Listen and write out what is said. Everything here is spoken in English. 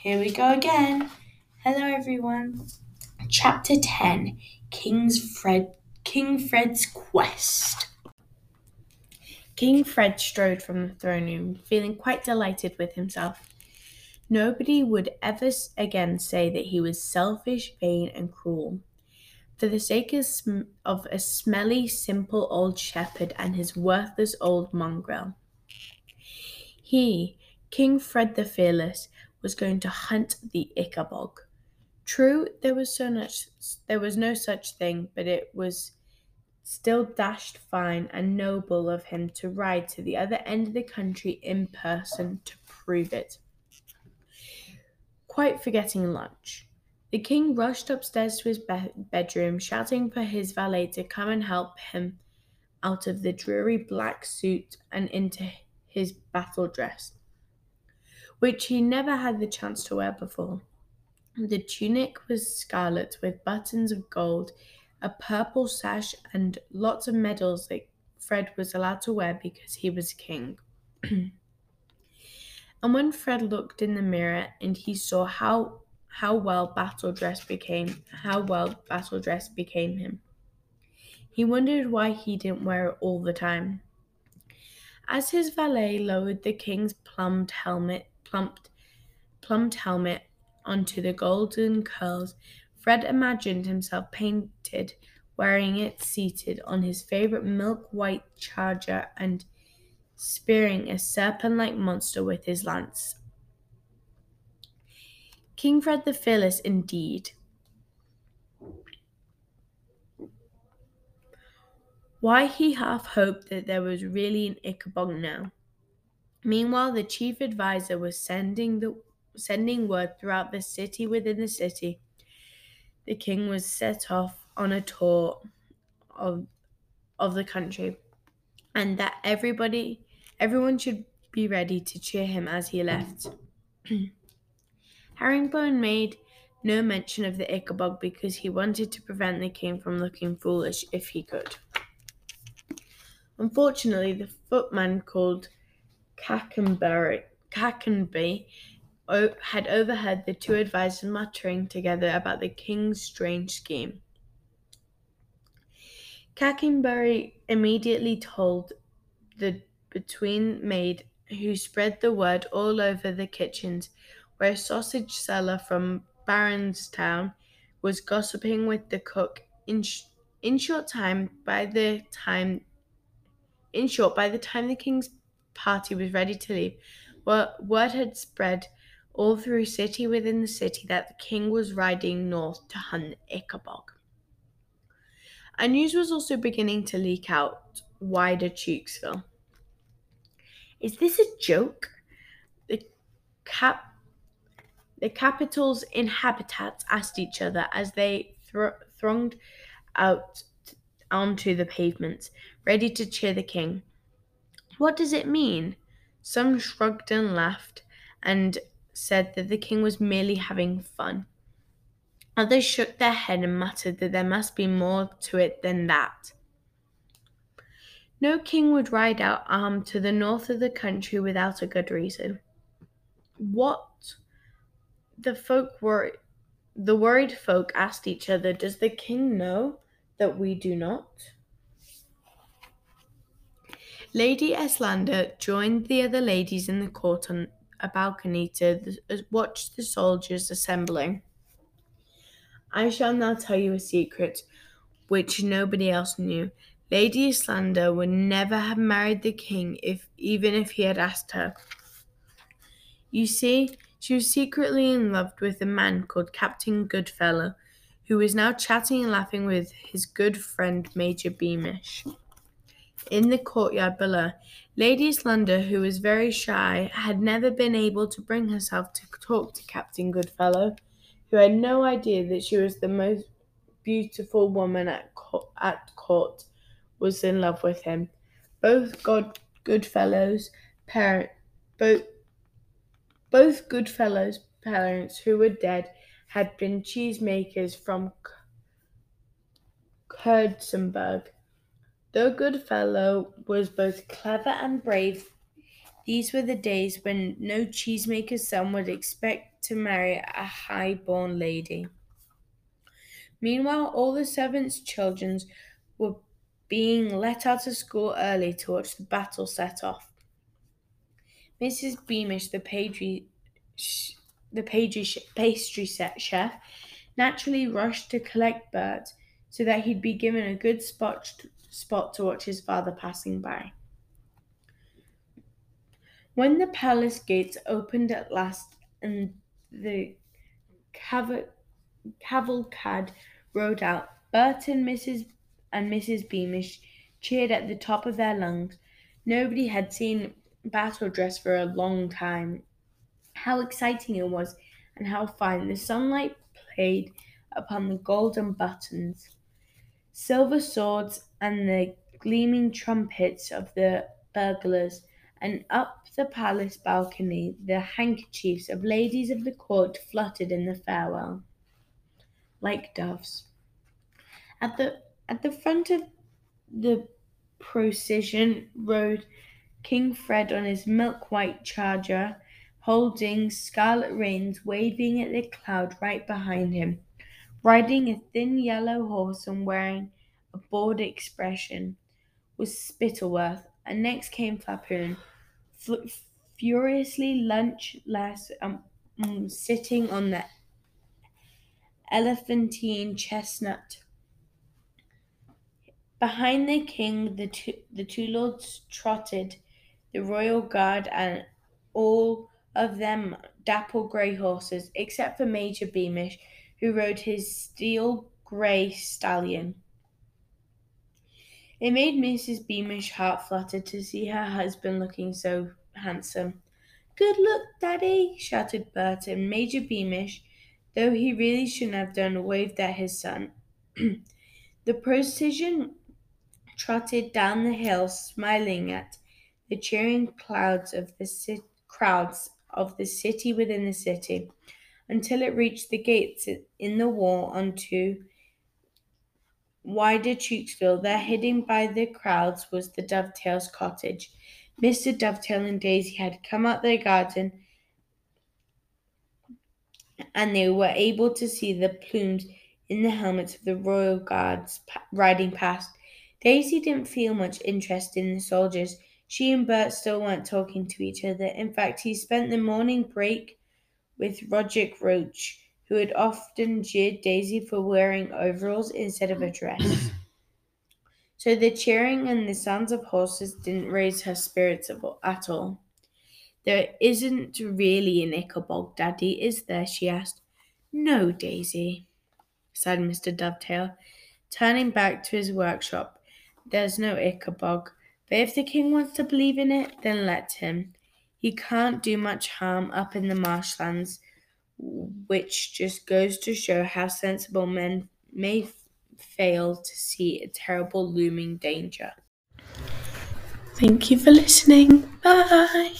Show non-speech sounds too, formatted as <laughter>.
Here we go again. Hello everyone. Chapter 10 King's Fred King Fred's Quest. King Fred strode from the throne room, feeling quite delighted with himself. Nobody would ever again say that he was selfish, vain, and cruel. For the sake of a smelly, simple old shepherd and his worthless old mongrel. He, King Fred the Fearless, was going to hunt the Ickabog. True, there was so much there was no such thing, but it was still dashed fine and noble of him to ride to the other end of the country in person to prove it. Quite forgetting lunch. The king rushed upstairs to his be- bedroom, shouting for his valet to come and help him out of the dreary black suit and into his battle dress, which he never had the chance to wear before. The tunic was scarlet with buttons of gold, a purple sash, and lots of medals that Fred was allowed to wear because he was king. <clears throat> and when Fred looked in the mirror and he saw how how well battle dress became how well battle dress became him. He wondered why he didn't wear it all the time. As his valet lowered the king's plumed helmet, plumped, plumed helmet onto the golden curls, Fred imagined himself painted, wearing it seated on his favorite milk white charger and spearing a serpent like monster with his lance. King Fred the Fearless, indeed. Why he half hoped that there was really an Ickabog now. Meanwhile, the chief adviser was sending the sending word throughout the city within the city. The king was set off on a tour of of the country, and that everybody everyone should be ready to cheer him as he left. <clears throat> Herringbone made no mention of the Ickabog because he wanted to prevent the king from looking foolish if he could. Unfortunately, the footman called Cankerby had overheard the two advisers muttering together about the king's strange scheme. Cackenbury immediately told the between maid, who spread the word all over the kitchens, where a sausage seller from Baronstown was gossiping with the cook. In, sh- in short time, by the time, in short, by the time the king's party was ready to leave, word had spread all through city within the city that the king was riding north to hunt Ickabog. And news was also beginning to leak out wider Chouxville. Is this a joke? The cap the capital's inhabitants asked each other as they thr- thronged out onto the pavements, ready to cheer the king. What does it mean? Some shrugged and laughed and said that the king was merely having fun. Others shook their head and muttered that there must be more to it than that. No king would ride out armed to the north of the country without a good reason. What the folk were the worried folk asked each other, Does the king know that we do not? Lady Eslanda joined the other ladies in the court on a balcony to watch the soldiers assembling. I shall now tell you a secret which nobody else knew. Lady Eslanda would never have married the king if even if he had asked her. You see, she was secretly in love with a man called Captain Goodfellow, who was now chatting and laughing with his good friend Major Beamish. In the courtyard below, Lady Slender, who was very shy, had never been able to bring herself to talk to Captain Goodfellow, who had no idea that she was the most beautiful woman at, co- at court, was in love with him. Both God Goodfellow's parent, both both Goodfellow's parents, who were dead, had been cheesemakers from Kurdsburg. Though Goodfellow was both clever and brave, these were the days when no cheesemaker's son would expect to marry a high born lady. Meanwhile, all the servants' children were being let out of school early to watch the battle set off. Mrs. Beamish, the pastry, the pastry pastry chef, naturally rushed to collect Bert so that he'd be given a good spot, spot to watch his father passing by. When the palace gates opened at last and the cav- cavalcade rode out, Bert and Mrs. and Mrs. Beamish cheered at the top of their lungs. Nobody had seen battle dress for a long time. How exciting it was, and how fine the sunlight played upon the golden buttons, silver swords, and the gleaming trumpets of the burglars, and up the palace balcony the handkerchiefs of ladies of the court fluttered in the farewell, like doves. At the at the front of the procession rode King Fred on his milk white charger, holding scarlet reins waving at the cloud right behind him, riding a thin yellow horse and wearing a bored expression, was Spittleworth, and next came Flapoon, f- furiously lunchless, um, um, sitting on the elephantine chestnut. Behind the king, the two, the two lords trotted, the royal guard, and all of them dapple grey horses, except for Major Beamish, who rode his steel grey stallion. It made Mrs. Beamish's heart flutter to see her husband looking so handsome. Good luck, Daddy, shouted Bert, and Major Beamish, though he really shouldn't have done, waved at his son. <clears throat> the procession trotted down the hill, smiling at the cheering clouds of the ci- crowds of the city within the city, until it reached the gates in the wall onto wider Chouxville. There, hidden by the crowds, was the Dovetail's cottage. Mr. Dovetail and Daisy had come out their garden, and they were able to see the plumes in the helmets of the royal guards riding past. Daisy didn't feel much interest in the soldiers. She and Bert still weren't talking to each other. In fact, he spent the morning break with Roderick Roach, who had often jeered Daisy for wearing overalls instead of a dress. <clears throat> So the cheering and the sounds of horses didn't raise her spirits at all. There isn't really an Ickabog, Daddy, is there? she asked. No, Daisy, sighed Mr. Dovetail, turning back to his workshop. There's no Ickabog, but if the king wants to believe in it, then let him. He can't do much harm up in the marshlands, which just goes to show how sensible men may fail to see a terrible looming danger. Thank you for listening. Bye.